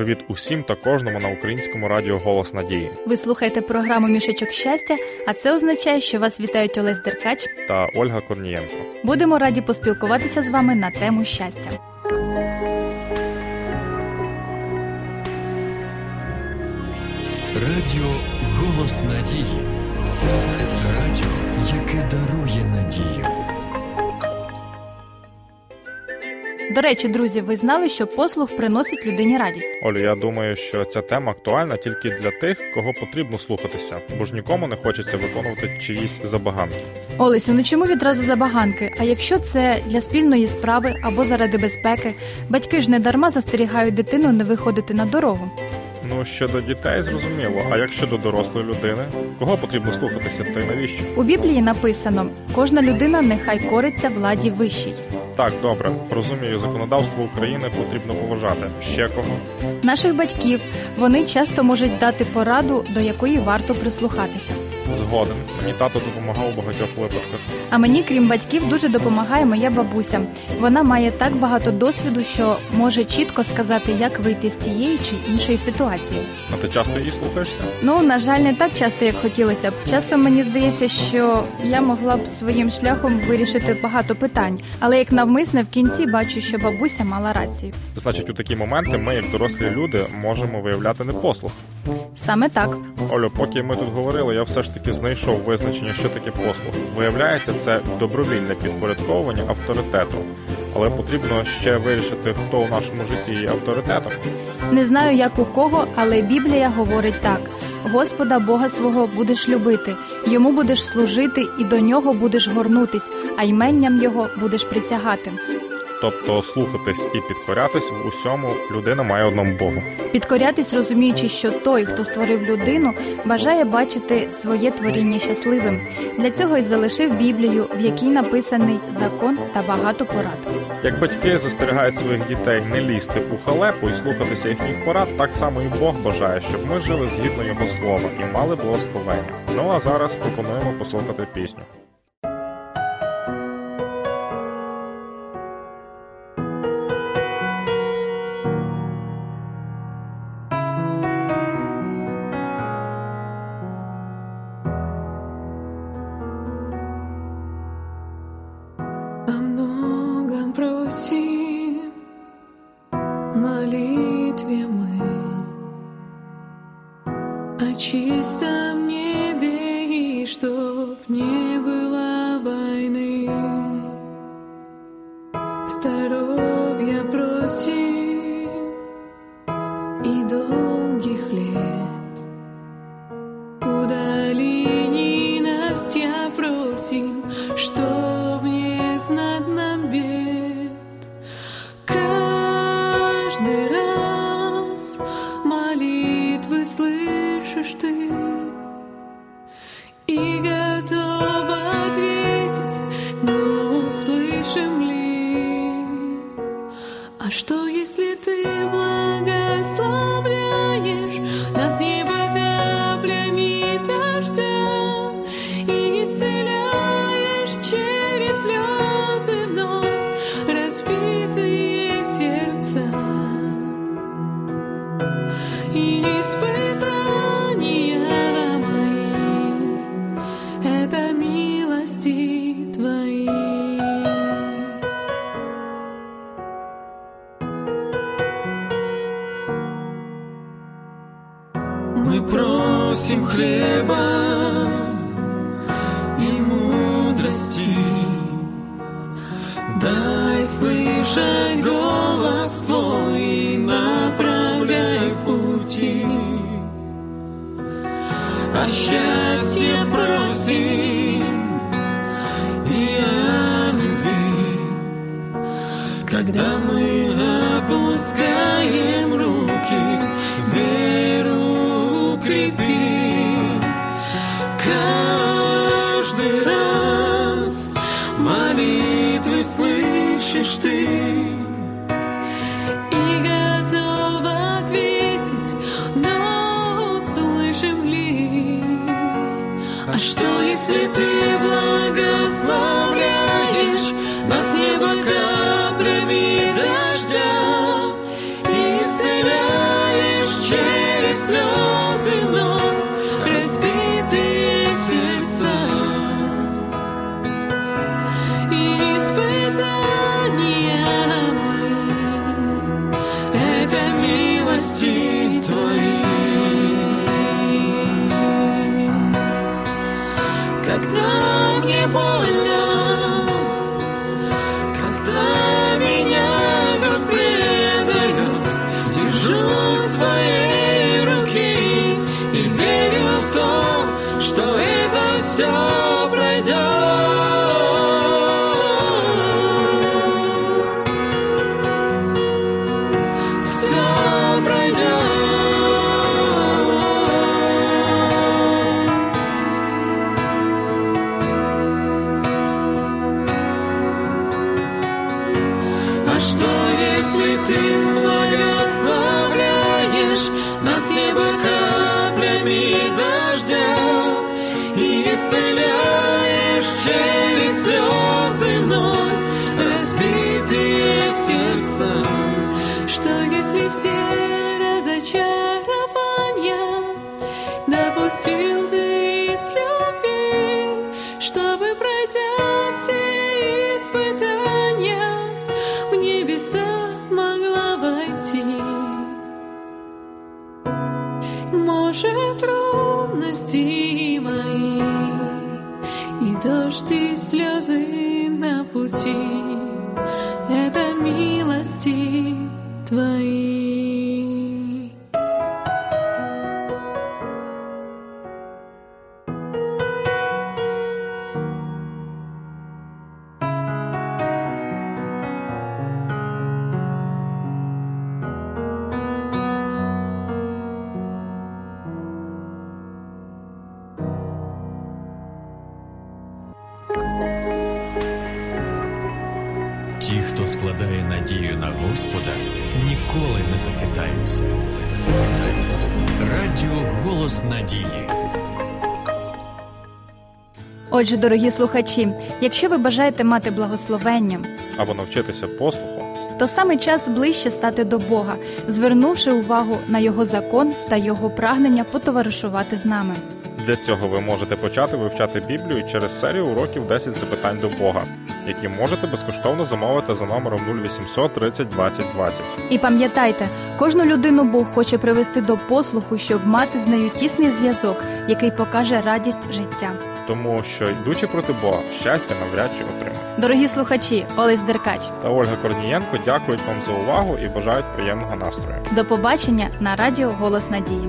привіт усім та кожному на українському радіо Голос Надії Ви слухаєте програму Мішечок щастя, а це означає, що вас вітають Олесь Деркач та Ольга Корнієнко. Будемо раді поспілкуватися з вами на тему щастя. Радіо Голос Надії. Радіо, яке дарує надію. До речі, друзі, ви знали, що послуг приносить людині радість. Олю, я думаю, що ця тема актуальна тільки для тих, кого потрібно слухатися, бо ж нікому не хочеться виконувати чиїсь забаганки. Олесю, ну чому відразу забаганки? А якщо це для спільної справи або заради безпеки, батьки ж не дарма застерігають дитину не виходити на дорогу. Ну щодо дітей, зрозуміло. А як щодо дорослої людини, кого потрібно слухатися, та й навіщо? У Біблії написано: кожна людина нехай кориться владі вищій. Так, добре, розумію, законодавство України потрібно поважати. Ще кого? Наших батьків вони часто можуть дати пораду, до якої варто прислухатися. Згоден. Мені тато допомагав у багатьох випадках. А мені, крім батьків, дуже допомагає моя бабуся. Вона має так багато досвіду, що може чітко сказати, як вийти з тієї чи іншої ситуації. А ти часто її слухаєшся? Ну на жаль, не так часто, як хотілося б. Часом мені здається, що я могла б своїм шляхом вирішити багато питань, але як навмисне в кінці бачу, що бабуся мала рацію. Значить, у такі моменти ми, як дорослі люди, можемо виявляти непослух. Саме так. Олю, поки ми тут говорили, я все ж таки знайшов визначення, що таке послуг. Виявляється, це добровільне підпорядковування авторитету. Але потрібно ще вирішити, хто у нашому житті є авторитетом. Не знаю, як у кого, але Біблія говорить так: Господа Бога свого будеш любити, йому будеш служити, і до нього будеш горнутись, а йменням його будеш присягати. Тобто слухатись і підкорятись в усьому людина має одному Богу. Підкорятись, розуміючи, що той, хто створив людину, бажає бачити своє творіння щасливим. Для цього й залишив Біблію, в якій написаний закон та багато порад. Як батьки застерігають своїх дітей не лізти у халепу і слухатися їхніх порад, так само і Бог бажає, щоб ми жили згідно його слова і мали благословення. Ну а зараз пропонуємо послухати пісню. Чистом небе и чтоб не было войны. Здоровья просим każdy слышать голос Твой направляй в пути. А счастье просим и о любви. Когда мы опускаем руки, веру укрепи. Каждый раз молитвы слышишь ты. И готов ответить, но услышим ли? А что, если ты благословляешь know. Что, если ты благословляешь нас небо каплями дождя и исцеляешь через слезы вновь разбитые сердца? Что если все разочарования допустил ты из любви, чтобы пройдя все испытания трудности мои и дождь и слезы на пути это милости твои. Складає надію на Господа, ніколи не захитаються. Радіо Голос Надії. Отже, дорогі слухачі, якщо ви бажаєте мати благословення, або навчитися послуху, то саме час ближче стати до Бога, звернувши увагу на його закон та його прагнення потоваришувати з нами. Для цього ви можете почати вивчати Біблію через серію уроків 10 запитань до Бога, які можете безкоштовно замовити за номером 0800 30 20 20. І пам'ятайте, кожну людину Бог хоче привести до послуху, щоб мати з нею тісний зв'язок, який покаже радість життя. Тому що йдучи проти Бога, щастя навряд чи отримає. Дорогі слухачі, Олесь Деркач, Та Ольга Корнієнко дякують вам за увагу і бажають приємного настрою. до побачення на радіо Голос Надії.